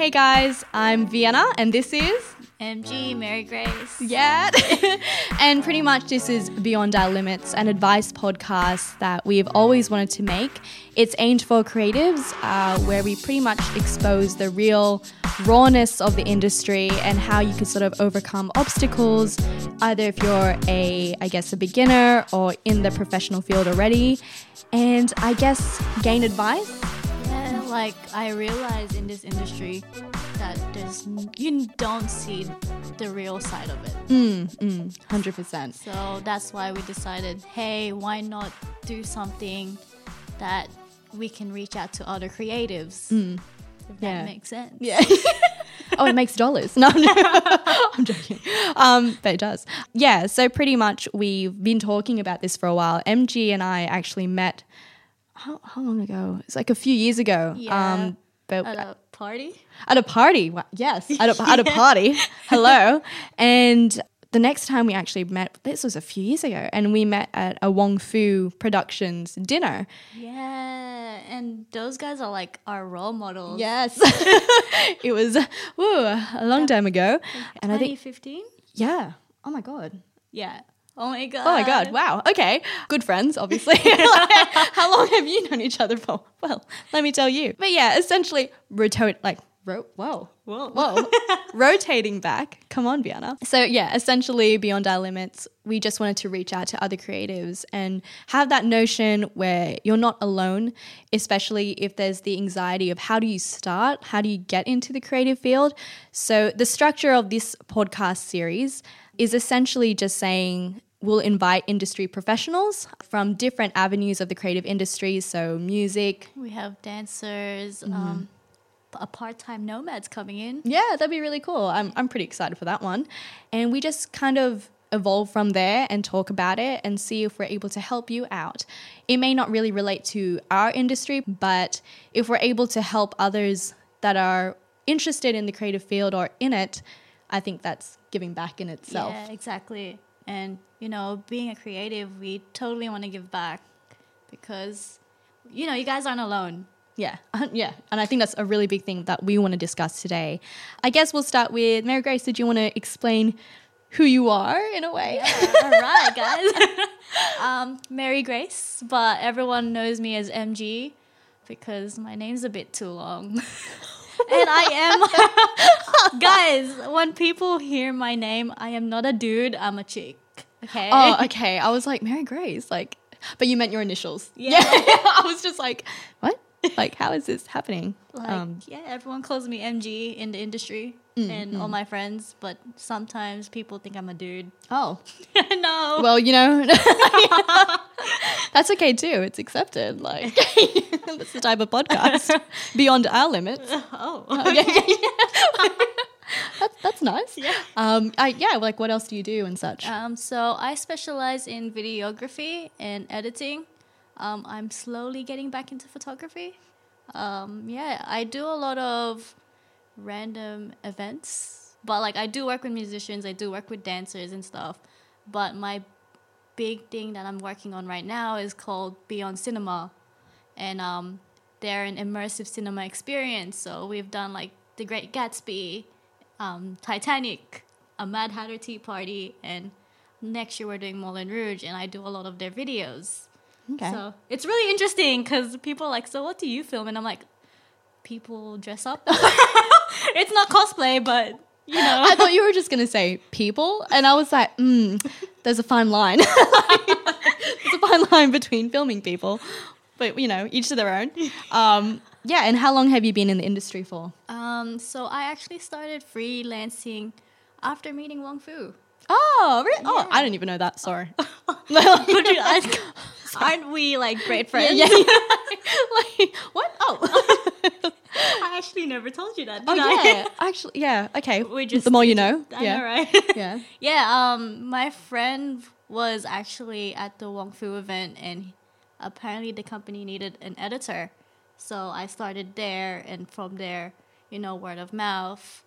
Hey guys, I'm Vienna, and this is MG Mary Grace. Yeah. and pretty much this is Beyond Our Limits, an advice podcast that we've always wanted to make. It's aimed for creatives, uh, where we pretty much expose the real rawness of the industry and how you can sort of overcome obstacles, either if you're a, I guess, a beginner or in the professional field already, and I guess gain advice. Like I realize in this industry that there's you don't see the real side of it. Mm, mm, 100%. So that's why we decided, hey, why not do something that we can reach out to other creatives? If that Yeah. makes sense. Yeah. oh, it makes dollars. No, no. I'm joking. Um, but it does. Yeah. So pretty much we've been talking about this for a while. MG and I actually met. How, how long ago? It's like a few years ago. Yeah. Um, but At a party? at a party. Yes, at a, at a party. Hello. And the next time we actually met, this was a few years ago, and we met at a Wong Fu Productions dinner. Yeah, and those guys are like our role models. Yes. it was woo, a long time ago. And I think 2015? Yeah. Oh my god. Yeah. Oh, oh my god. Oh my god. Wow. Okay. Good friends, obviously. How long have you known each other for? Well, let me tell you. But yeah, essentially rotate like ro- whoa. Whoa. Whoa. Rotating back. Come on, Vienna. So yeah, essentially beyond our limits, we just wanted to reach out to other creatives and have that notion where you're not alone, especially if there's the anxiety of how do you start? How do you get into the creative field? So the structure of this podcast series is essentially just saying we'll invite industry professionals from different avenues of the creative industry, so music, We have dancers, Mm-hmm. um, a part-time nomads coming in. Yeah, that'd be really cool. I'm, I'm pretty excited for that one. And we just kind of evolve from there and talk about it and see if we're able to help you out. It may not really relate to our industry, but if we're able to help others that are interested in the creative field or in it, I think that's giving back in itself. Yeah, exactly. And you know, being a creative, we totally want to give back because you know, you guys aren't alone. Yeah, yeah. And I think that's a really big thing that we want to discuss today. I guess we'll start with Mary Grace. Did you want to explain who you are in a way? All right, guys. um, Mary Grace, but everyone knows me as MG because my name's a bit too long. And I am guys, when people hear my name, I am not a dude, I'm a chick. Okay. Oh, okay. I was like, Mary Grace, like, but you meant your initials. Yeah. I was just like, what? Like, how is this happening? Like, um, yeah, everyone calls me MG in the industry and all my friends, but sometimes people think I'm a dude. oh, no. well, you know, that's okay too. It's accepted. Like, that's the type of podcast beyond our limits. oh. Oh, yeah, yeah, yeah. that's, that's nice. Yeah. Um, I, yeah, like, what else do you do and such? Um, so I specialize in videography and editing. Um, I'm slowly getting back into photography. Um, yeah, I do a lot of random events, but like I do work with musicians, I do work with dancers and stuff. But my big thing that I'm working on right now is called Beyond Cinema, and um, they're an immersive cinema experience. So we've done like The Great Gatsby, um, Titanic, a Mad Hatter Tea Party, and next year we're doing Moulin Rouge, and I do a lot of their videos. Okay. So it's really interesting because people are like, so what do you film? And I'm like, people dress up. it's not cosplay, but you know. I thought you were just going to say people. And I was like, mm, there's a fine line. there's a fine line between filming people. But, you know, each to their own. Um, yeah. And how long have you been in the industry for? Um, so I actually started freelancing after meeting Wong Fu. Oh, really? Oh, I didn't even know that. Sorry. Aren't we like great friends? yeah, yeah. like, what? Oh. I actually never told you that. oh, I? yeah. Actually, yeah. Okay. We just the more you know. I yeah. know, right? Yeah. Yeah, um, my friend was actually at the Wong Fu event, and apparently the company needed an editor. So I started there, and from there, you know, word of mouth,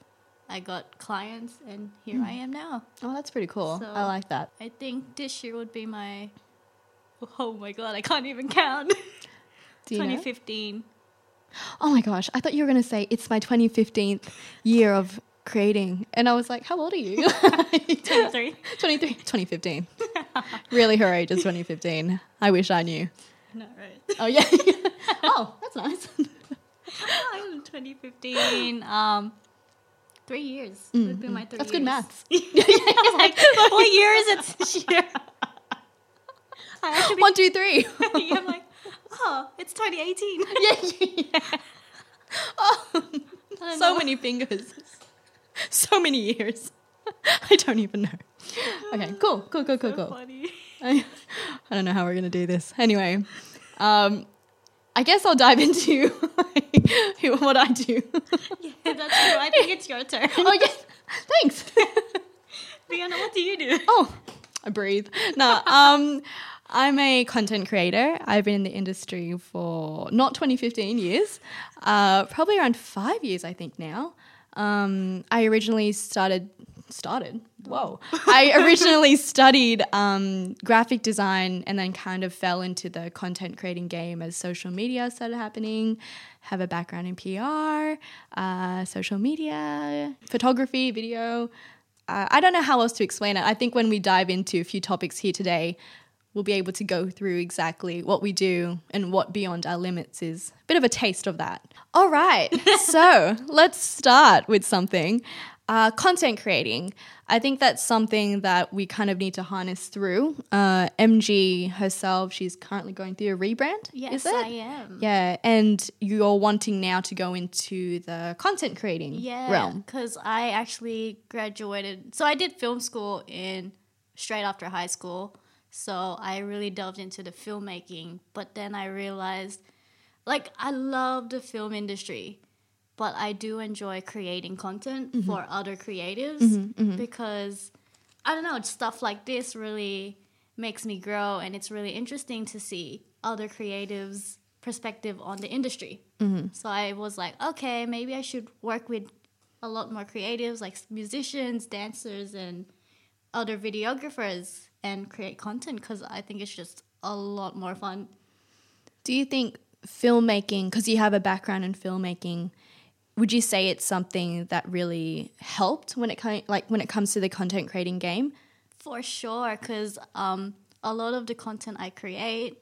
I got clients, and here I am now. Oh, that's pretty cool. So- I like that. I think this year would be my. Oh my god, I can't even count. Do know? 2015. Oh my gosh, I thought you were going to say it's my 2015th year of creating. And I was like, how old are you? 23. 23, 2015. really her age is 2015. I wish I knew. No, right. Oh, yeah. oh, that's nice. I'm 2015. Um, three years. Would be my three Mm, That's years. good maths. like, what year is it this year? I actually, One, two, three. I'm like, oh, it's 2018. yeah, yeah. yeah. Oh, so know. many fingers. So many years. I don't even know. Okay, cool, cool, cool, cool, So cool. funny. I, I don't know how we're gonna do this. Anyway, um, I guess I'll dive into what I do. Yeah, that's true. I think it's your turn. oh yes, thanks. Fiona, what do you do? oh, I breathe. No, um, I'm a content creator. I've been in the industry for not 2015 years, uh, probably around five years, I think now. Um, I originally started started. Whoa! I originally studied um, graphic design and then kind of fell into the content creating game as social media started happening. Have a background in PR, uh, social media, photography, video. Uh, I don't know how else to explain it. I think when we dive into a few topics here today, we'll be able to go through exactly what we do and what Beyond Our Limits is. A bit of a taste of that. All right, so let's start with something. Uh, content creating. I think that's something that we kind of need to harness through. Uh, MG herself, she's currently going through a rebrand. Yes? I am. Yeah, and you're wanting now to go into the content creating Yeah, realm. because I actually graduated. So I did film school in straight after high school. So I really delved into the filmmaking. But then I realized, like, I love the film industry, but I do enjoy creating content Mm-hmm. for other creatives because I don't know, stuff like this really makes me grow, and it's really interesting to see other creatives' perspective on the industry. Mm-hmm. So I was like, okay, maybe I should work with a lot more creatives like musicians, dancers, and other videographers and create content because I think it's just a lot more fun. Do you think filmmaking, because you have a background in filmmaking, would you say it's something that really helped when it came, like when it comes to the content creating game? For sure, because um, a lot of the content I create,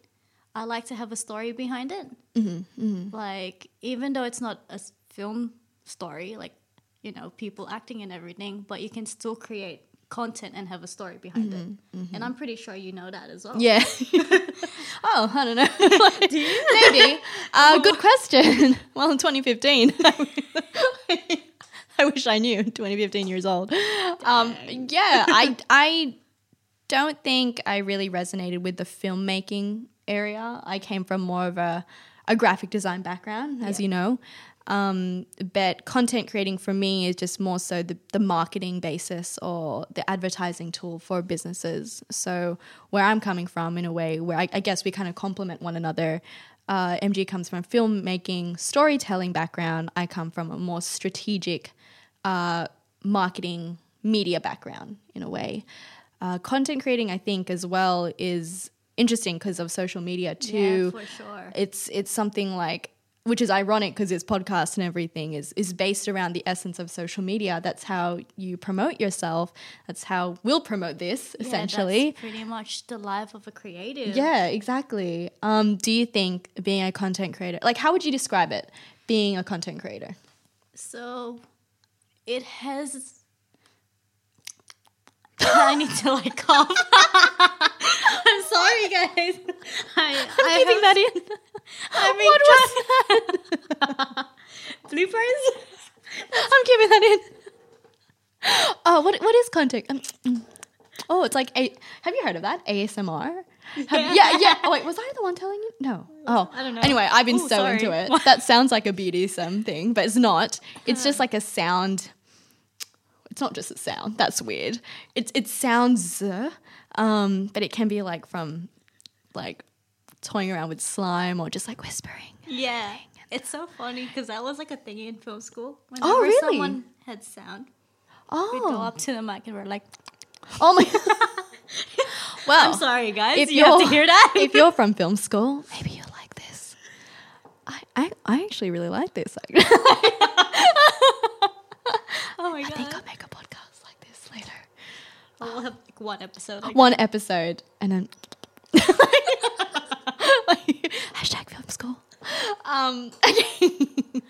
I like to have a story behind it. Mm-hmm, Like, even though it's not a film story, like, you know, people acting and everything, but you can still create content and have a story behind it. And I'm pretty sure you know that as well. Yeah. oh, I don't know. Do you? Maybe. Uh, good question. well, in 2015, I wish I knew. 2015 years old. Um, yeah, I I don't think I really resonated with the filmmaking area. I came from more of a a graphic design background, as Yeah. you know. Um, but content creating for me is just more so the, the marketing basis or the advertising tool for businesses. So where I'm coming from in a way where I, I guess we kind of complement one another. Uh, MG comes from a filmmaking, storytelling background. I come from a more strategic uh, marketing, media background in a way. Uh, content creating, I think, as well is interesting because of social media too Yeah, for sure. it's it's something like which is ironic because it's podcast and everything is is based around the essence of social media that's how you promote yourself that's how we'll promote this Yeah, essentially that's pretty much the life of a creative. yeah exactly um do you think being a content creator like how would you describe it being a content creator So it has. I need to like cough. Sorry, guys. I, i'm I keeping have- that in I mean, what was that bloopers. i'm keeping that in oh what what is contact? um, mm. oh it's like a have you heard of that asmr Have- yeah. yeah, Oh wait, was I the one telling you? No. Oh, I don't know. Anyway, I've been Ooh, so sorry. into it. That sounds like a BDSM thing, but it's not. It's just like a sound. It's not just a sound. That's weird. It it sounds, uh, um, but it can be like from, like, toying around with slime or just like whispering. Yeah, it's so funny because that was like a thing in film school. Oh, Whenever really? Someone had sound. We'd go Oh, up to the mic and we're like, oh my. well, "I'm sorry, guys. if you have to hear that." if you're from film school, maybe you like this. I, I, I actually really like this. Oh my I god. think I'll make a podcast like this later. We'll have like one episode. Like One episode and then hashtag film school. Um, okay.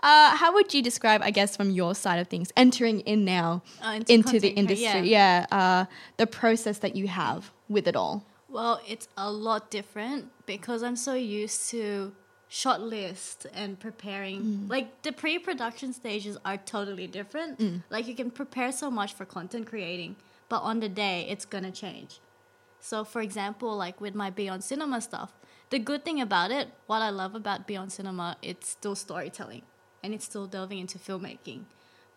uh, how would you describe, I guess, from your side of things, entering in now Uh, into into the industry? yeah. Yeah, uh, the process that you have with it all. Well, it's a lot different because I'm so used to shot list and preparing. Mm. Like the pre-production stages are totally different. Mm. Like you can prepare so much for content creating, but on the day it's gonna change. So, for example, like with my Beyond Cinema stuff, the good thing about it, what I love about Beyond Cinema, it's still storytelling and it's still delving into filmmaking.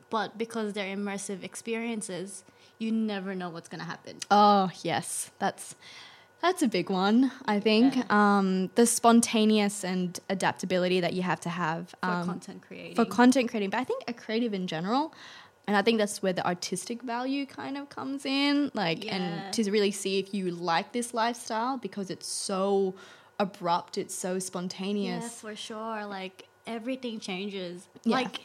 But because they're immersive experiences, you never know what's gonna happen. Oh yes, that's that's a big one. I think um, the spontaneous and adaptability that you have to have for um, content creating. for content creating, but I think a creative in general. And I think that's where the artistic value kind of comes in, like, Yeah. and to really see if you like this lifestyle because it's so abrupt, it's so spontaneous. yeah, for sure. Like everything changes. Yeah. Like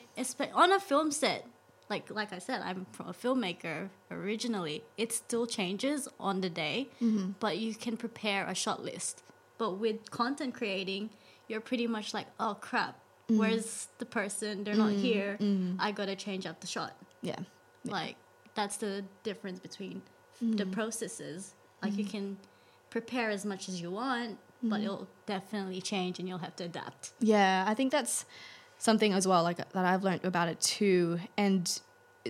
on a film set, like like I said, I'm a filmmaker originally. It still changes on the day, Mm-hmm. but you can prepare a shot list. But with content creating, you're pretty much like, oh crap, Mm. where's the person? They're not mm-hmm. here. Mm-hmm. I gotta change up the shot. Yeah. Like that's the difference between the processes. Like you can prepare as much as you want, but it'll definitely change and you'll have to adapt. Yeah, I think that's something as well, like that I've learned about it too. And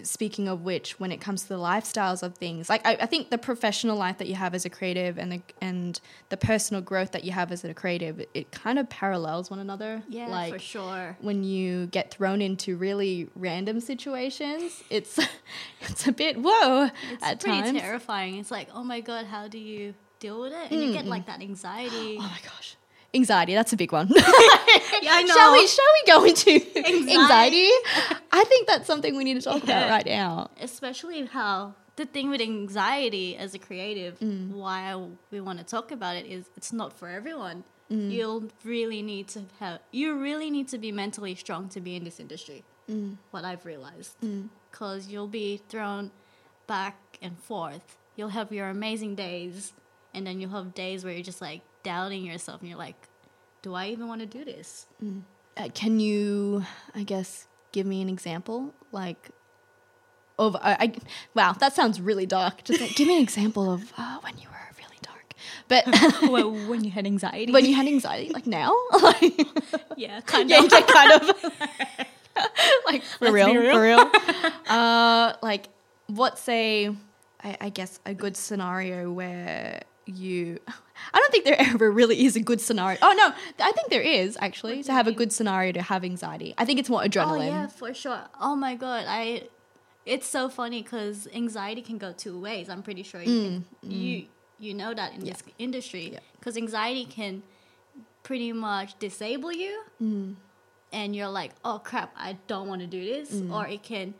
speaking of which, when it comes to the lifestyles of things, like I, I think the professional life that you have as a creative and the and the personal growth that you have as a creative, it kind of parallels one another. Yeah, like for sure. when you get thrown into really random situations, it's it's a bit whoa It's at pretty times. terrifying. It's like, oh my god, how do you deal with it? And you get like that anxiety. Oh my gosh. Anxiety, that's a big one. yeah, I know. Shall we shall we go into anxiety? Anxiety. I think that's something we need to talk about right now. Especially how the thing with anxiety as a creative, Mm. why we want to talk about it is it's not for everyone. Mm. You'll really need to have you really need to be mentally strong to be in this industry. Mm. What I've realized, because you'll be thrown back and forth. You'll have your amazing days, and then you'll have days where you're just like doubting yourself, and you're like, "Do I even want to do this?" Uh, can you, I guess, give me an example? Like, of I, I wow, that sounds really dark. Just like, give me an example of uh, when you were really dark, but well, when you had anxiety, when you had anxiety, like now, like, yeah, kind of. yeah, kind of, like for real, real. for real. uh, like, what's a, I, I guess, a good scenario where you. I don't think there ever really is a good scenario. Oh no, I think there is actually to have a good scenario to have anxiety. I think it's more adrenaline. Oh yeah, for sure. Oh my god, I. It's so funny because anxiety can go two ways. I'm pretty sure you mm, can, mm. you you know that in this industry Yeah. because anxiety can pretty much disable you, mm. and you're like, oh crap, I don't want to do this, or it can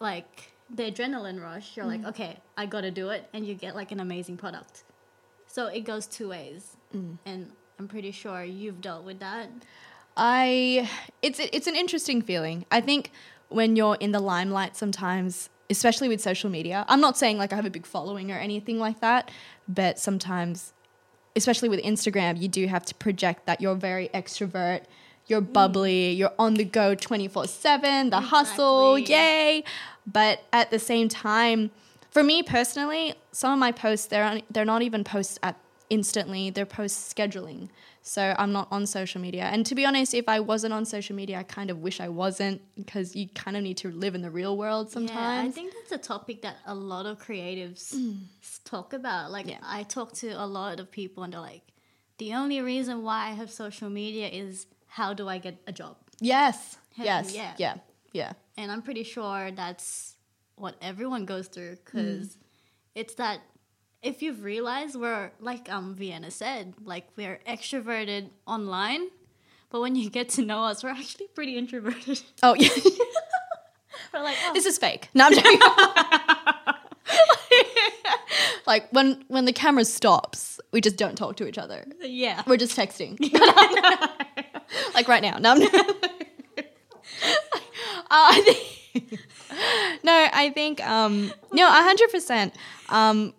like the adrenaline rush. You're like, okay, I got to do it, and you get like an amazing product. So it goes two ways, mm. and I'm pretty sure you've dealt with that. I it's it's an interesting feeling. I think when you're in the limelight sometimes, especially with social media. I'm not saying like I have a big following or anything like that, but sometimes especially with Instagram, you do have to project that you're very extrovert, you're mm. bubbly, you're on the go 24/7, the hustle, yay. But at the same time, for me personally, some of my posts they're on, they're not even posts at instantly, they're post scheduling. So I'm not on social media. And to be honest, if I wasn't on social media, I kind of wish I wasn't because you kind of need to live in the real world sometimes. Yeah, I think that's a topic that a lot of creatives s- talk about. Like, Yeah. I talk to a lot of people, and they're like, the only reason why I have social media is how do I get a job? yes. Heck, Yes. yeah. Yeah. Yeah. And I'm pretty sure that's what everyone goes through because it's that if you've realized we're, like um, Vienna said, like we're extroverted online. But when you get to know us, we're actually pretty introverted. Oh, yeah. we're like, oh, this is fake. No, I'm joking. like when when the camera stops, we just don't talk to each other. yeah. We're just texting. like right now. No, I'm uh, I think, no, I think um, no, hundred percent. Um,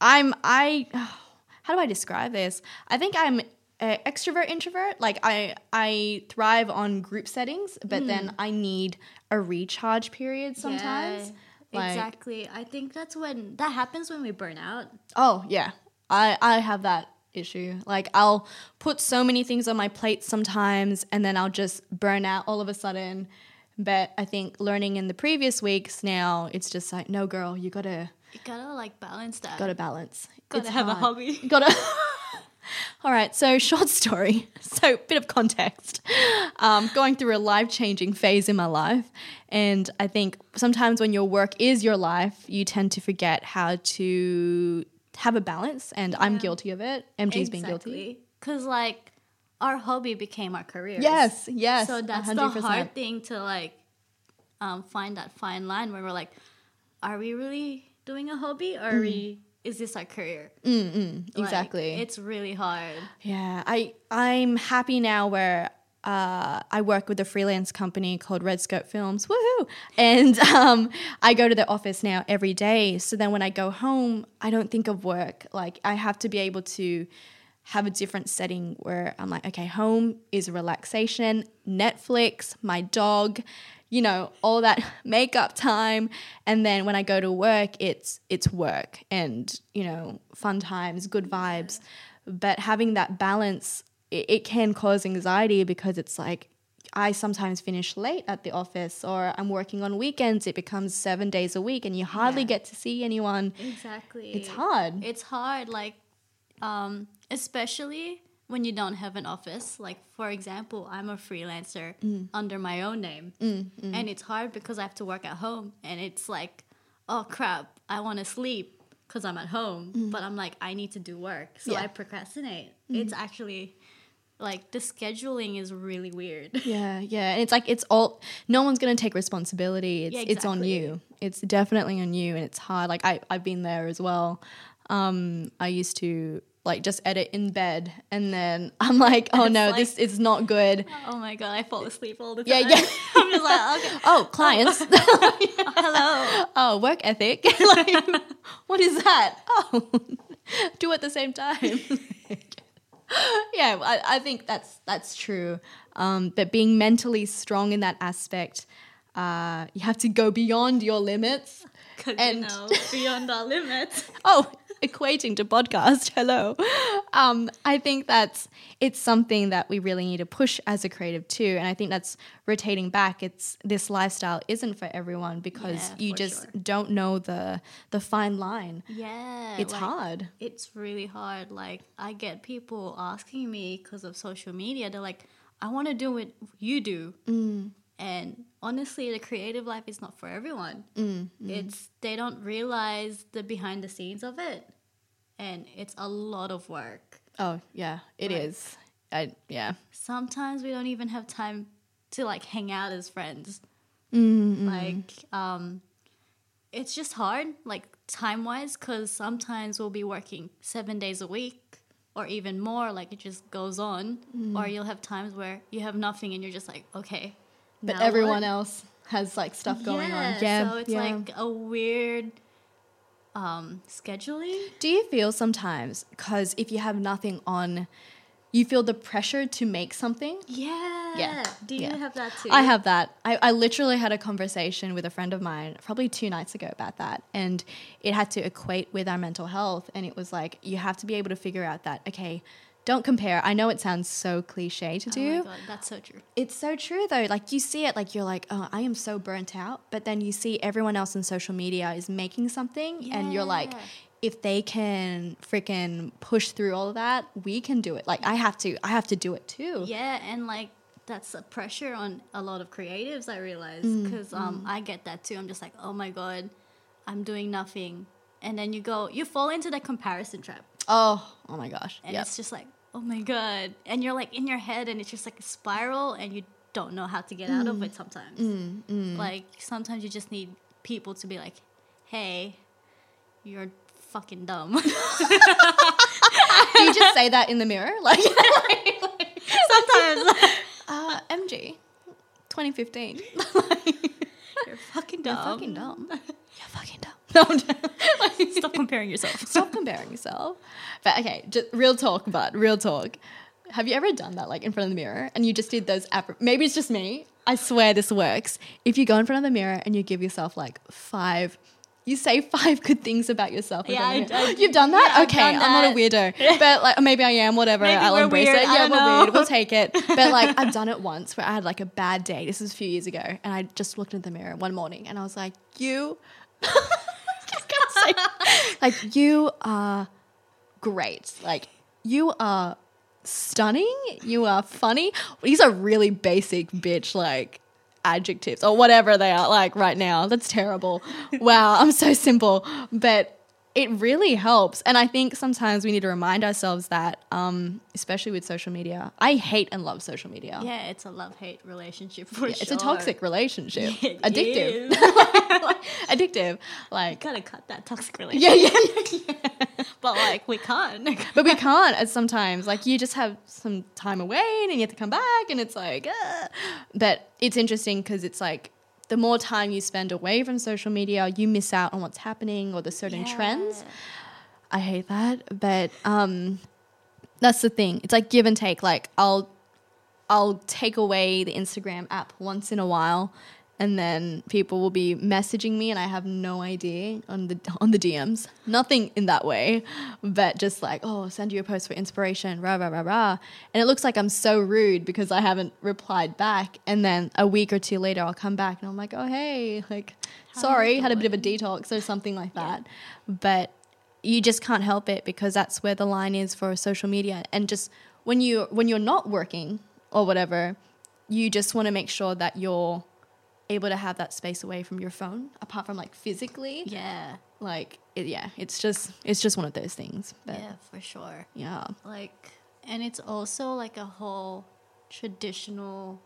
I'm I. How do I describe this? I think I'm a extrovert introvert. Like I I thrive on group settings, but then I need a recharge period sometimes. Yeah, Like- exactly. I think that's when that happens when we burn out. Oh yeah, I I have that issue. Like I'll put so many things on my plate sometimes, and then I'll just burn out all of a sudden. But I think learning in the previous weeks now, it's just like, no, girl, you gotta You gotta like balance that. gotta balance. Gotta It's have a hobby. Gotta. All right, so short story. So, bit of context. Um, going through a life changing phase in my life. And I think sometimes when your work is your life, you tend to forget how to have a balance. And I'm guilty of it. MG's been guilty. Because like our hobby became our career. Yes, yes. So that's 100%. the hard thing to like um, find that fine line where we're like, are we really doing a hobby or are we? Is this our career? Mm, Like, exactly. it's really hard. Yeah, I I'm happy now where uh, I work with a freelance company called Red Scope Films. Woohoo! And um, I go to the office now every day. So then when I go home, I don't think of work. Like I have to be able to have a different setting where I'm like, okay, home is relaxation, Netflix, my dog, you know, all that makeup time. And then when I go to work, it's it's work and, you know, fun times, good vibes. But having that balance, it, it can cause anxiety because it's like I sometimes finish late at the office or I'm working on weekends. It becomes seven days a week and you hardly Yeah. get to see anyone. Exactly. It's hard. It's hard, like, um, especially when you don't have an office. Like, for example, I'm a freelancer Mm. under my own name, and it's hard because I have to work at home, and it's like, oh crap, I want to sleep because I'm at home, but I'm like, I need to do work, so Mm. Yeah. Mm. I procrastinate. It's actually like the scheduling is really weird. Yeah, yeah. And it's like it's all no one's gonna take responsibility. It's Yeah, it's on you. It's definitely on you and it's hard. Like I, I've been there as well. Um, I used to like just edit in bed and then I'm like, oh no, like- this is not good. oh my god, I fall asleep all the time. yeah. Yeah. I'm just like, okay, Oh, clients. hello. oh, work ethic. like, what is that? Oh, do at the same time. yeah, I, I think that's that's true. Um, but being mentally strong in that aspect, uh, you have to go beyond your limits. And- you know, beyond our limits. Oh, equating to podcast. Hello. Um, I think that's it's something that we really need to push as a creative too. And I think that's rotating back. It's this lifestyle isn't for everyone because Yeah, you just sure. don't know the the fine line. Yeah. It's like, hard. It's really hard. Like, I get people asking me because of social media. They're like, I want to do what you do. Mm. And honestly, the creative life is not for everyone. Mm, It's, they don't realize the behind the scenes of it. And it's a lot of work. Oh yeah, it Right. is. I yeah. Sometimes we don't even have time to like hang out as friends. Mm, like um it's just hard like time wise because sometimes we'll be working seven days a week or even more like it just goes on Mm. or you'll have times where you have nothing and you're just like okay But now everyone what? else has like stuff going yeah, on. Yeah. so it's yeah. like a weird um scheduling Do you feel sometimes because if you have nothing on, you feel the pressure to make something? yeah Yeah, do you yeah. have that too I have that. I, I literally had a conversation with a friend of mine probably two nights ago about that. And it had to equate with our mental health. And it was like, you have to be able to figure out that, okay, don't compare. I know it sounds so cliche to oh do. my god that's so true It's so true though. Like you see it, like you're like, oh, I am so burnt out. But then you see everyone else on social media is making something, and you're like, if they can freaking push through all of that, we can do it. Like I have to, I have to do it too. Yeah, and like that's a pressure on a lot of creatives. I realize Mm, because um, I get that too. I'm just like, oh my god, I'm doing nothing, and then you go, you fall into that comparison trap, Oh, oh my gosh. and Yep. it's just like, oh my god, and you're like in your head, and it's just like a spiral, and you don't know how to get out Mm. of it sometimes. Like sometimes you just need people to be like, hey, you're fucking dumb. Do you just say that in the mirror? Like sometimes. Uh, MG, 2015. You're fucking dumb. You're fucking dumb. You're fucking dumb. No, I'm joking. Stop comparing yourself. Stop comparing yourself. But okay, just real talk, but real talk. Have you ever done that, like in front of the mirror, and you just did those? App- Maybe it's just me. I swear this works. If you go in front of the mirror and you give yourself like five, you say five good things about yourself. Yeah, front of the I- I- You've done that. yeah, okay, done I'm not a weirdo, but like maybe I am. Whatever, Maybe I'll embrace weird, it. Yeah, we're know. weird. We'll take it. But like I've done it once where I had like a bad day. This was a few years ago, and I just looked in the mirror one morning and I was like, you. Say- like you are great. Like you are stunning. You are funny. These are really basic bitch like adjectives or whatever they are like right now. That's terrible. wow, I'm so simple. But it really helps. And I think sometimes we need to remind ourselves that, um, especially with social media. I hate and love social media. Yeah, it's a love hate relationship for Yeah, sure. It's a toxic relationship. It Addictive. Addictive. Like Gotta cut that toxic relationship. yeah, yeah, yeah. But like we can't. but we can't as sometimes like you just have some time away and you have to come back and it's like uh. but it's interesting because it's like the more time you spend away from social media you miss out on what's happening or the certain trends. I hate that but um that's the thing. It's like give and take. Like i'll i'll take away the instagram app once in a while and then people will be messaging me and I have no idea on the on the DMs. Nothing in that way, but just like, oh, send you a post for inspiration, rah rah rah rah. And it looks like I'm so rude because I haven't replied back. And then a week or two later I'll come back and I'm like, oh hey, like sorry, had a bit of a detox or something like that. But you just can't help it because that's where the line is for social media. And just when you when you're not working or whatever, you just want to make sure that you're able to have that space away from your phone apart from like physically Yeah. like it, yeah it's just it's just one of those things but Yeah, for sure. yeah Like, and it's also like a whole traditional.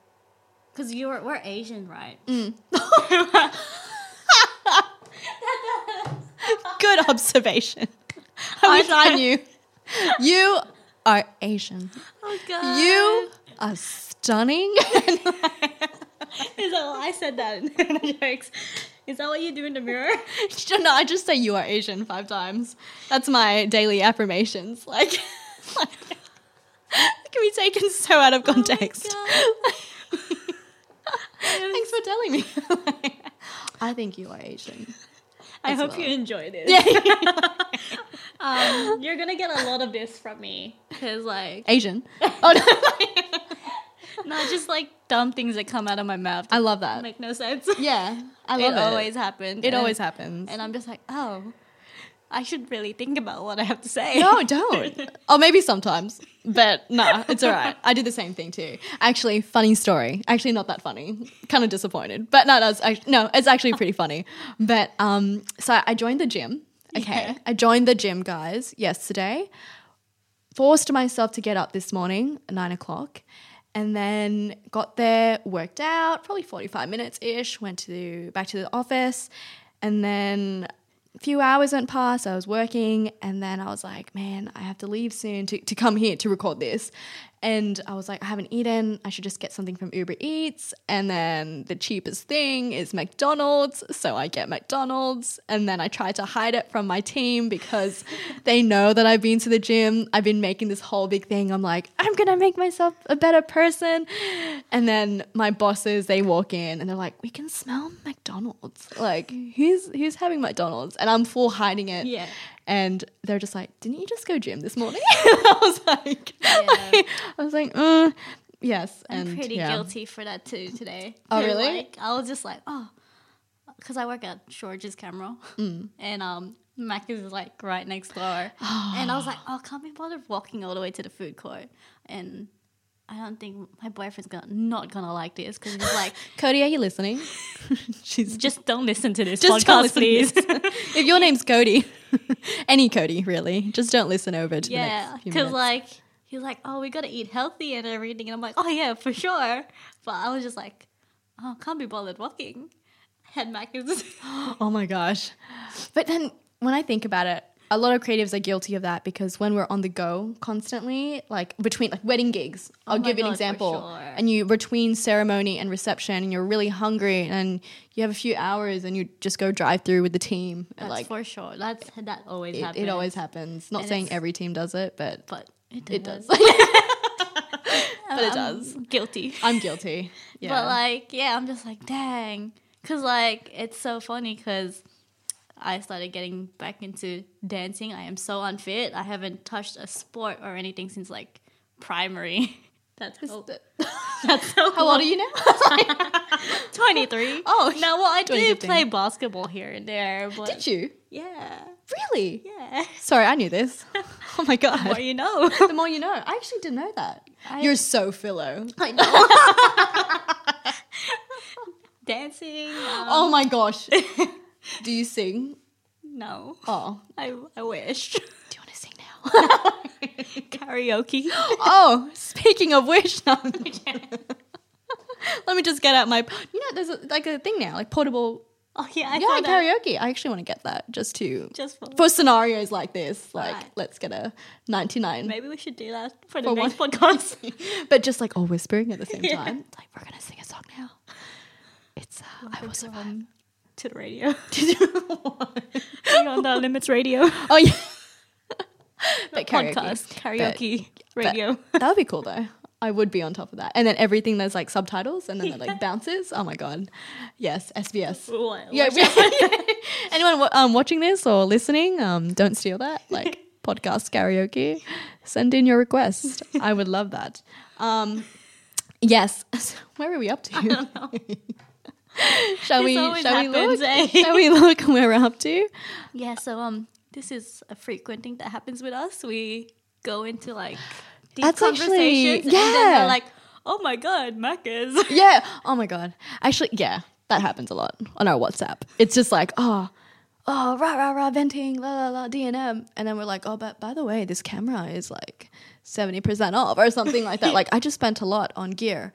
Because you're we're Asian, right? Mm. good observation i wish i knew you are asian Oh God! you are stunning is that what I said that in the jokes? Is that what you do in the mirror? no i just say you are asian five times that's my daily affirmations like, like it can be taken so out of context Thanks for telling me. I think you are Asian. I hope well. you enjoy this. Yeah, Um, you're gonna get a lot of this from me because like Asian. Oh no, not just like dumb things that come out of my mouth I love that. make no sense. Yeah, I it love it. It always happens. It and- always happens. And I'm just like, oh, I should really think about what I have to say. no, don't. Oh, maybe sometimes, but no, it's all right. I do the same thing too. Actually, funny story. Actually, not that funny. Kind of disappointed, but no, no, it's actually, no, it's actually pretty funny. But um, so I joined the gym. Okay, Yeah. I joined the gym, guys, yesterday. Forced myself to get up this morning, at nine o'clock, and then got there, worked out, probably forty-five minutes ish. Went to back to the office, and then a few hours went past. I was working, and then I was like, man, I have to leave soon to, to come here to record this. And I was like, I haven't eaten. I should just get something from Uber Eats. And then the cheapest thing is McDonald's. So I get McDonald's. And then I try to hide it from my team because they know that I've been to the gym. I've been making this whole big thing. I'm like, I'm going to make myself a better person. And then my bosses, they walk in and they're like, we can smell McDonald's. Like, mm. who's, who's having McDonald's? And I'm full hiding it. Yeah. And they're just like, didn't you just go gym this morning? I was like, Yeah. I was like, uh, yes. I'm and pretty yeah. guilty for that too today. Oh, really? Like, I was just like, oh, because I work at George's Camera, Mm. and um, Mac is like right next door, and I was like, oh, can't be bothered walking all the way to the food court, and I don't think my boyfriend's gonna not gonna like this because he's like, Cody, are you listening? She's just don't listen to this just podcast, please. if your name's Cody, any Cody, really, just don't listen over to the yeah, because like he's like, oh, we gotta eat healthy and everything, and I'm like, oh yeah, for sure. But I was just like, oh, can't be bothered walking. Head Mac is oh my gosh. But then when I think about it, a lot of creatives are guilty of that because when we're on the go constantly, like between like wedding gigs, I'll Oh give you an example. sure. And you between ceremony and reception, and you're really hungry, and you have a few hours, and you just go drive through with the team. and, That's like for sure. That's that always it, happens. it always happens. Not And saying every team does it, but but it, it does. but but it does. Guilty. I'm guilty. Yeah. But like, yeah, I'm just like, dang, because like it's so funny because I started getting back into dancing. I am so unfit. I haven't touched a sport or anything since like primary. That's how, that's so How old are you now? 23. Oh, now well, I 2015. play basketball here and there, but Did you? yeah, Really? yeah. Sorry, I knew this. Oh my god. What you know? the more you know. I actually didn't know that. I- You're so philo. I know. Dancing. Um, Oh my gosh. Do you sing? no, Oh. I I wish Do you want to sing now? karaoke. oh, speaking of which, no. let me just get out my. You know, there's a, like a thing now, like portable. Oh yeah, I yeah, thought that karaoke. I actually want to get that just to just for, scenarios like this. Like, Right. let's get a 99. maybe we should do that for the For next podcast. but just like all whispering at the same Yeah. time. It's like we're gonna sing a song now. It's uh, I will survive. To the radio. Beyond the limits radio. oh yeah. But karaoke. podcast karaoke But radio. that would be cool though. I would be on top of that. And then everything there's like subtitles and then it like bounces. Oh my god. Yes, SBS. What- Yeah, anyone um, watching this or listening, um, don't steal that. Like podcast karaoke, send in your request. I would love that. Um, yes. Where are we up to? I don't know. shall we? Shall we look? eh? Shall we look where we're up to? Yeah, so um, this is a frequent thing that happens with us. We go into like deep That's actually- conversations, and then yeah. we're like, "Oh my god, Macca's." Yeah. Oh my god. Actually, yeah, that happens a lot on our WhatsApp. It's just like, oh, oh, rah rah rah, venting, la la la, D&M. and then we're like, oh, but by the way, this camera is like seventy percent off or something like that. like, I just spent a lot on gear,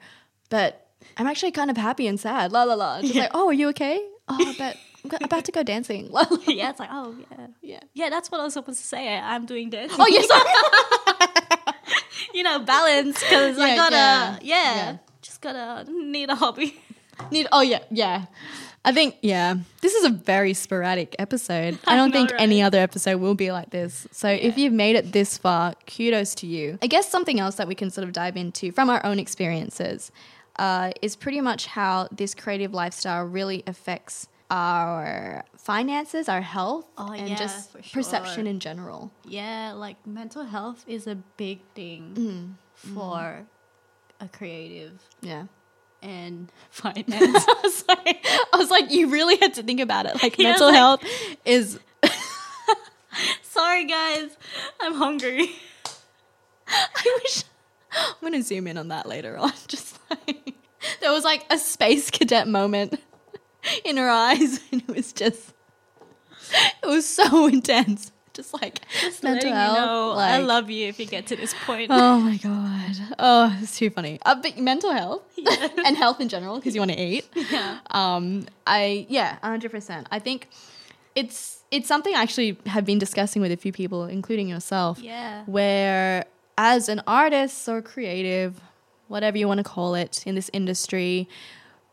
but I'm actually kind of happy and sad. La la la. Just like, oh, are you okay? Oh, but I'm about to go dancing. La, la. yeah, it's like, oh yeah, Yeah. yeah. That's what I was supposed to say. I'm doing this. Oh yes. you know, balance because I gotta, yeah, yeah, yeah. just gotta need a hobby. Need. Oh yeah, yeah. I think yeah. This is a very sporadic episode. I I don't think any other episode will be like this. So if you've made it this far, kudos to you. I guess something else that we can sort of dive into from our own experiences uh, is pretty much how this creative lifestyle really affects our finances, our health, Oh, and yeah, just for perception in general. Yeah, like mental health is a big thing Mm. for a creative Yeah. and finance. I was like, I was like, you really had to think about it. Like Yeah, mental like- health is Sorry, guys, I'm hungry. I wish I'm gonna zoom in on that later on. Just there was like a space cadet moment in her eyes, and it was just it was so intense. Just like Just mental health. you know, I love you if you get to this point. Oh my god! Oh, it's too funny. Uh, but mental health and health in general, because you want to eat. Yeah. Um, I yeah, hundred percent. I think it's it's something I actually have been discussing with a few people, including yourself. Yeah. Where as an artist or creative, whatever you want to call it in this industry,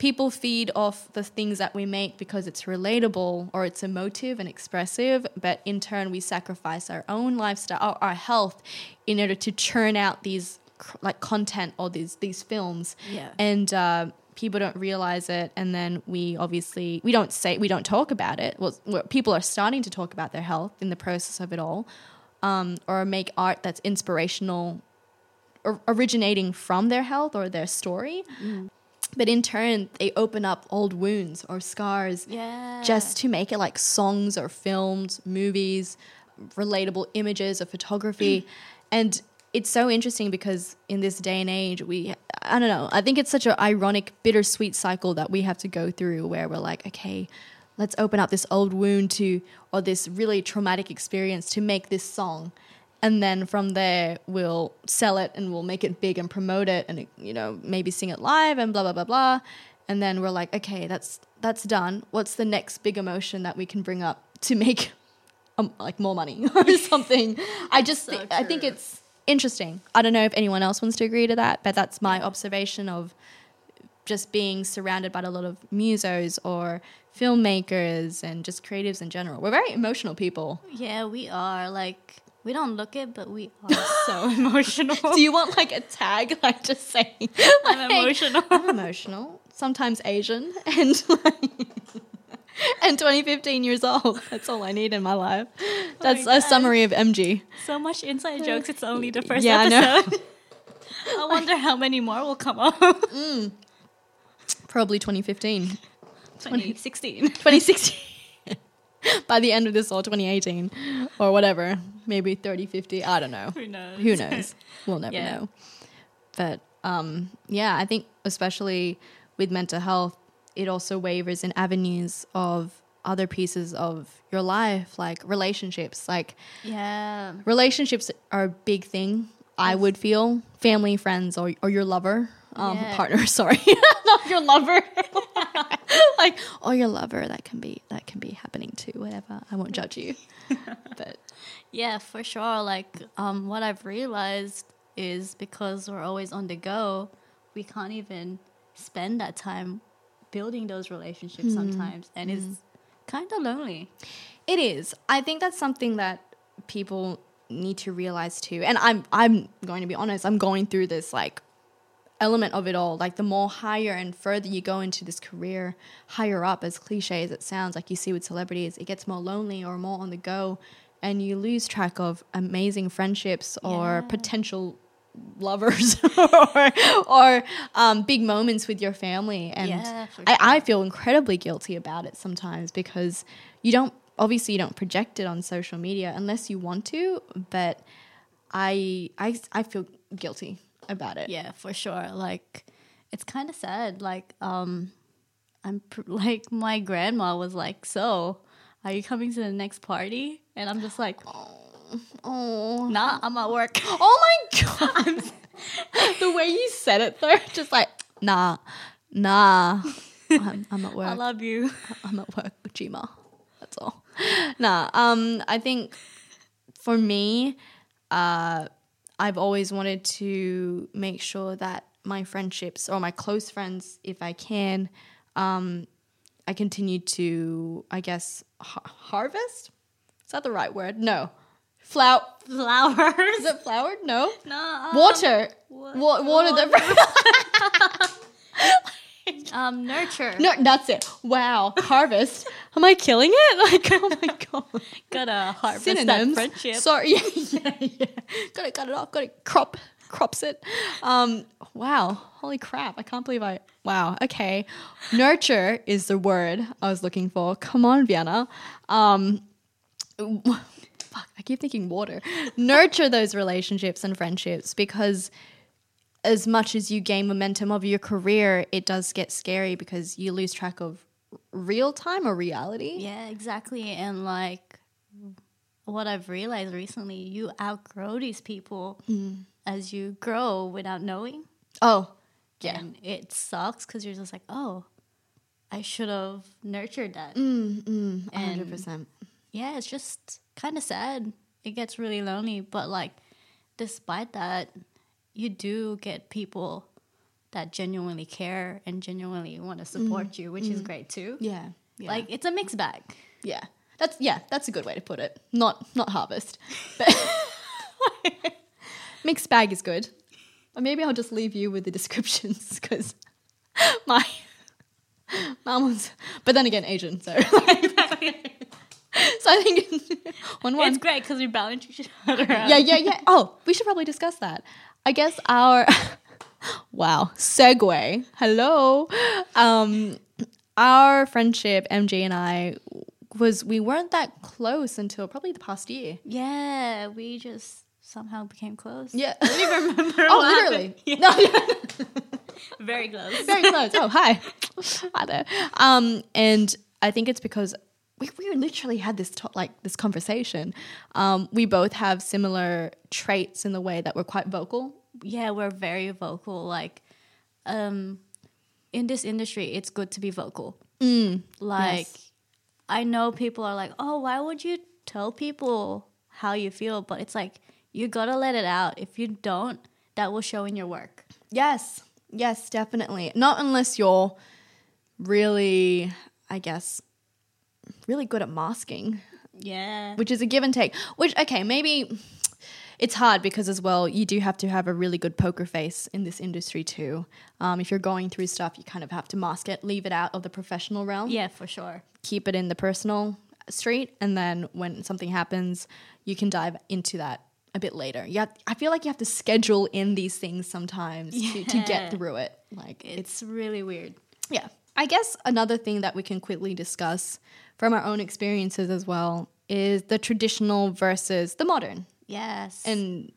people feed off the things that we make because it's relatable or it's emotive and expressive, but in turn we sacrifice our own lifestyle, our, our health in order to churn out these like content or these these films. Yeah. and uh, people don't realize it and then we obviously we don't say we don't talk about it. Well people are starting to talk about their health in the process of it all um, or make art that's inspirational originating from their health or their story mm. but in turn they open up old wounds or scars Yeah. just to make it like songs or films, movies, relatable images or photography. and it's so interesting because in this day and age, we, I don't know, I think it's such an ironic, bittersweet cycle that we have to go through where we're like, okay, let's open up this old wound to, or this really traumatic experience to make this song. And then from there, we'll sell it and we'll make it big and promote it and, you know, maybe sing it live and blah, blah, blah, blah. And then we're like, okay, that's, that's done. What's the next big emotion that we can bring up to make um, like more money or something. I just So I think it's interesting. I don't know if anyone else wants to agree to that, but that's my observation of just being surrounded by a lot of musos or filmmakers and just creatives in general. We're very emotional people. Yeah, we are. Like, we don't look it, but we are so emotional. Do you want like a tag, like just saying I'm emotional. I'm emotional, sometimes Asian, and like, and 20, 15 years old. That's all I need in my life. Oh That's a God. summary of MG. so much inside jokes. It's only the first Yeah, I know. episode. I wonder how many more will come up. Mm. Probably 2015, 2016. 2016. By the end of this, or 2018, or whatever, maybe 30, 50. I don't know. Who knows? Who knows? We'll never Yeah. know. But um, yeah, I think especially with mental health, it also wavers in avenues of other pieces of your life, like relationships. Like Yeah. relationships are a big thing. I would feel family, friends, or or your lover, um, Yeah. partner. Sorry, not your lover. like or your lover. That can be that can be happening too. Whatever. I won't judge you. but Yeah, for sure. Like, um, what I've realized is because we're always on the go, we can't even spend that time building those relationships sometimes, and it's kind of lonely. It is. I think that's something that people need to realize too. And I'm I'm going to be honest, I'm going through this like element of it all. Like the more higher and further you go into this career, higher up, as cliche as it sounds, like you see with celebrities, it gets more lonely or more on the go and you lose track of amazing friendships or Yeah. potential lovers or, or um, big moments with your family and Yeah, for I, I feel incredibly guilty about it sometimes because you don't obviously you don't project it on social media unless you want to but i i, I feel guilty about it Yeah, for sure. Like, it's kind of sad. Like, um, I'm pr- like my grandma was like, "So, are you coming to the next party?" And I'm just like, oh "Nah, I'm at work." oh my god the way you said it though just like nah nah i'm, I'm at work. I love you. I'm at work with Gma. That's all. Nah, um, I think for me, uh, I've always wanted to make sure that my friendships or my close friends, if I can, um, I continue to, I guess, ha- harvest. Is that the right word? No. Flower. Flowers. Is it flowered? No. No. um, Water. wa- Wa- water the. Um, nurture. no, that's it. Wow. Harvest. Am I killing it? Like, oh my god. Gotta harvest synonyms. that friendship. Sorry, yeah, yeah, yeah. Gotta cut it off. Gotta crop, crops it. Um, wow, holy crap! I can't believe I. Wow. Okay, nurture is the word I was looking for. Come on, Vienna. Um, fuck, I keep thinking water. Nurture those relationships and friendships because as much as you gain momentum of your career, it does get scary because you lose track of real time or reality. Yeah, exactly. And like what I've realized recently, you outgrow these people as you grow without knowing. Oh, yeah. And it sucks because you're just like, oh, I should have nurtured that. Mm, mm, 100%. Yeah, it's just kind of sad. It gets really lonely. But like, despite that, you do get people that genuinely care and genuinely want to support mm-hmm. you, which is mm-hmm. great too. Yeah. yeah. Like, it's a mixed bag. yeah. That's yeah, that's a good way to put it. Not not harvest. But mixed bag is good. Or maybe I'll just leave you with the descriptions because my mom was but then again Asian, so so I think one one It's great because we balance each other out. yeah, yeah, yeah. Oh, we should probably discuss that. I guess our wow segue. Hello, um, our friendship, MJ and I, was we weren't that close until probably the past year. Yeah, we just somehow became close. Yeah. I don't even remember. Oh, literally. Yeah, No, yeah. very close. very close. Oh, hi, hi there. Um, and I think it's because we, we literally had this to- like this conversation. Um, we both have similar traits in the way that we're quite vocal. yeah, we're very vocal. Like, um, in this industry, it's good to be vocal. Mm, Like, Yes. I know people are like, "Oh, why would you tell people how you feel, but it's like you gotta let it out. If you don't, that will show in your work. Yes. Yes, definitely. Not unless you're really, I guess, really good at masking, Yeah. which is a give and take. Which, okay, maybe it's hard because as well, you do have to have a really good poker face in this industry too. Um, if you're going through stuff, you kind of have to mask it, leave it out of the professional realm. Yeah, for sure. keep it in the personal street and then when something happens you can dive into that a bit later yeah i feel like you have to schedule in these things sometimes to, to get through it like it's It's really weird. yeah i guess another thing that we can quickly discuss from our own experiences as well is the traditional versus the modern Yes. and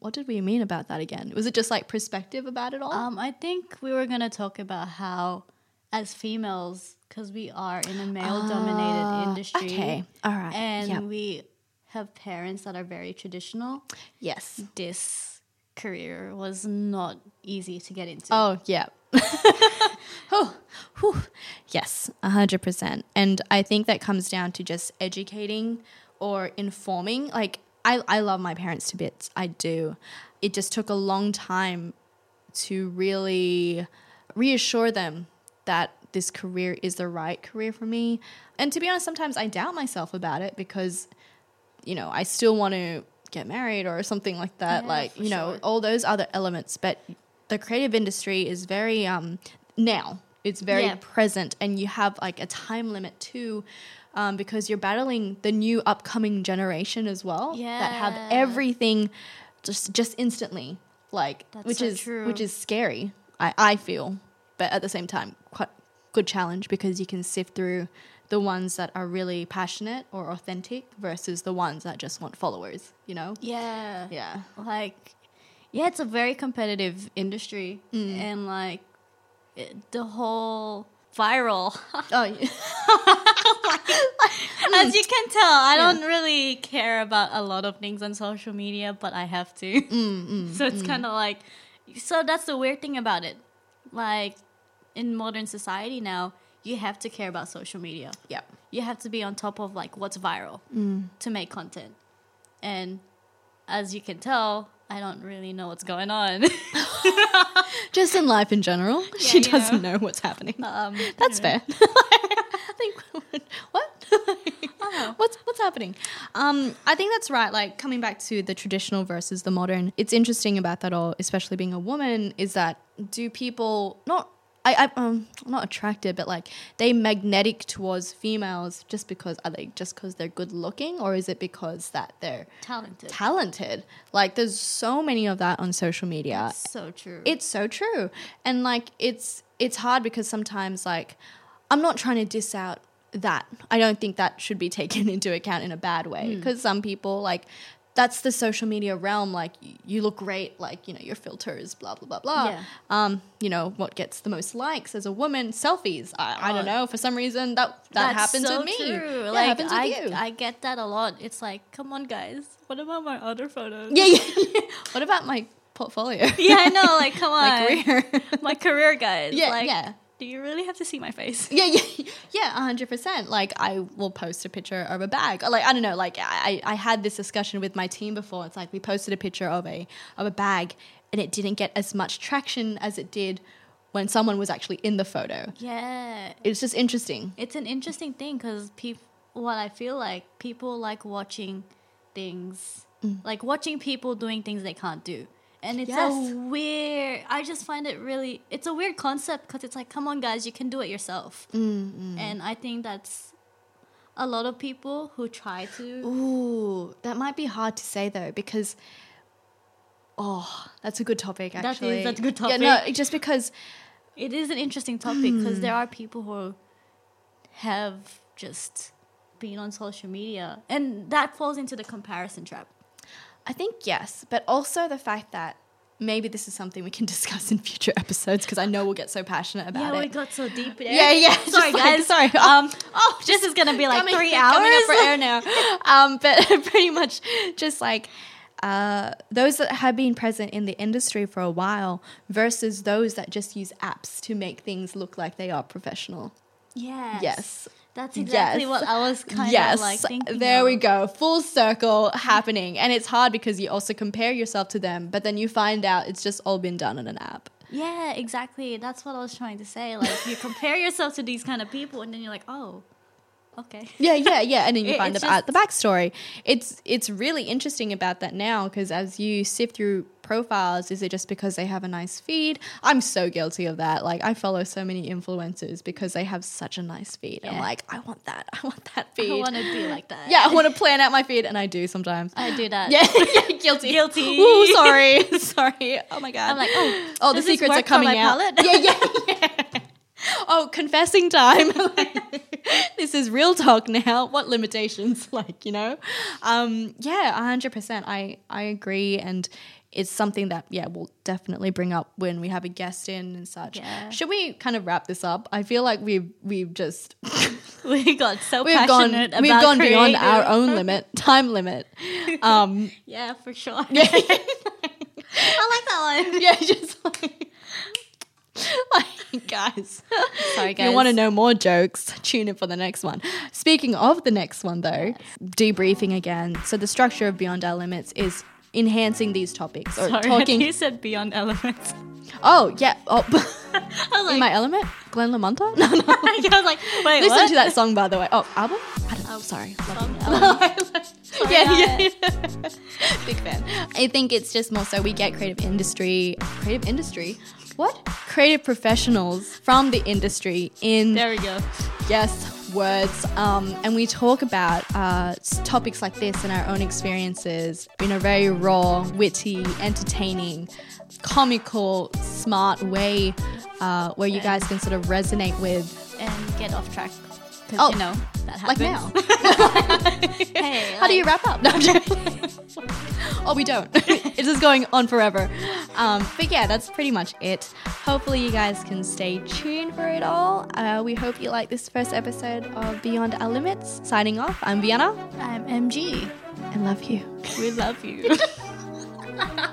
what did we mean about that again was it just like perspective about it all um, I think we were gonna talk about how, as females, because we are in a male-dominated Ah, industry, okay all right and Yep. we have parents that are very traditional. yes This career was not easy to get into. Oh, yeah. oh, whew. Yes, 100%. And I think that comes down to just educating or informing. Like, I, I love my parents to bits. I do. It just took a long time to really reassure them that this career is the right career for me. And to be honest, sometimes I doubt myself about it because, you know, I still want to get married or something like that. Yeah, like, you know, all those other elements. But the creative industry is very, um, now, it's very Yeah. present and you have like a time limit too. Um, because you're battling the new upcoming generation as well that have everything just just instantly like That's which so is true. which is scary I, I feel but at the same time quite good challenge because you can sift through the ones that are really passionate or authentic versus the ones that just want followers you know yeah. yeah like yeah it's a very competitive industry Mm. and like it, the whole viral. Oh yeah. as you can tell i don't really care about a lot of things on social media but i have to. Mm, so it's kind of like so that's the weird thing about it. Like in modern society now you have to care about social media. Yeah. You have to be on top of like what's viral Mm. to make content. And as you can tell i don't really know what's going on just in life in general she doesn't know. what's happening um, That's fair. I think what? Uh-huh. what's what's happening? Um, I think that's right. Like coming back to the traditional versus the modern. It's interesting about that all, especially being a woman, is that do people not I, I um not attracted, but like they magnetic towards females just because are they just because they're good looking, or is it because that they're talented talented? Like there's so many of that on social media. It's so true It's so true. And like it's it's hard because sometimes like I'm not trying to diss out that. I don't think that should be taken into account in a bad way Hmm. because some people like that's the social media realm like you look great like you know your filters blah blah blah blah Yeah. um you know what gets the most likes as a woman selfies i, I don't Oh. know for some reason that that That's happens so with me True. Yeah, like happens with I, you I get that a lot. It's like, come on, guys. What about my other photos? yeah, yeah yeah what about my portfolio yeah, I know. Like, come on, my career my career, guys. Yeah, like, yeah. Do you really have to see my face? Yeah, yeah, yeah, hundred percent. Like I will post a picture of a bag. Or, Like I don't know. Like I, I had this discussion with my team before. It's like we posted a picture of a of a bag, and it didn't get as much traction as it did when someone was actually in the photo. Yeah, It's just interesting. it's an interesting thing because people. What I feel like people like watching things, Mm. like watching people doing things they can't do. And it's Yes. a weird. I just find it really. It's a weird concept because it's like, come on, guys, you can do it yourself. Mm, And I think that's a lot of people who try to. Ooh, that might be hard to say though because. Oh, that's a good topic. Actually, that's a good topic Yeah, no, just because It is an interesting topic because Hmm. there are people who have just been on social media, and that falls into the comparison trap. I think yes, but also the fact that maybe this is something we can discuss in future episodes because I know we'll get so passionate about yeah, it. we got so deep there. Yeah, yeah. Sorry, just like- guys. sorry. Um, oh, this is gonna be like coming- three coming hours. up for air now. Um, but pretty much just like uh, those that have been present in the industry for a while versus those that just use apps to make things look like they are professional. Yes. Yes. That's exactly Yes. what I was kind yes, of like thinking. there we go. Full circle happening. And it's hard because you also compare yourself to them, but then you find out it's just all been done on an app. Yeah, exactly. That's what I was trying to say. Like you compare yourself to these kind of people, and then you're like, oh, okay. Yeah, yeah, yeah. And then you It- find uh, the backstory. It's it's really interesting about that now because as you sift through profiles, is it just because they have a nice feed? I'm so guilty of that. Like I follow so many influencers because they have such a nice feed. I'm like, I want that. I want that feed. I want to be like that. yeah, I want to plan out my feed, and I do sometimes. I do that. yeah, yeah, guilty. Guilty. Ooh, sorry, sorry. Oh my god. I'm like, oh, oh, the secrets are coming out. palette? Yeah, yeah, yeah. Oh, confessing time. this is real talk now. What limitations? Like, you know? Um, yeah, hundred percent. I I agree and it's something that yeah we'll definitely bring up when we have a guest in and such. Yeah. Should we kind of wrap this up? I feel like we've we've just we got so we've gone passionate about we've gone beyond our own limit, time limit. Um, Yeah, for sure. yeah, I like that one. yeah, just like, like guys. Sorry, guys. If you want to know more jokes, tune in for the next one. Speaking of the next one, though, debriefing again. So the structure of Beyond Our Limits is enhancing these topics or Sorry, talking. you said beyond elements. Oh yeah, oh, was in my element, Glenn Lamont. No, no. I was like, wait, Listen what? to that song, by the way. Oh, album? I don't know. Oh, Sorry. Song. Sorry, oh, yeah, yeah. Big fan. I think it's just more so we get creative industry, creative industry. What? Creative professionals from the industry in There we go. yes words um, and we talk about uh, topics like this and our own experiences in a very raw witty entertaining comical smart way uh, where you guys can sort of resonate with. And get off track. Oh, you know, that like now. Hey, how do you wrap up? No, I'm oh we don't. It's just going on forever. Um, but yeah that's pretty much it. Hopefully you guys can stay tuned for it all. Uh, we hope you like this first episode of beyond our limits. Signing off i'm vienna. I'm MG. and love you. We love you.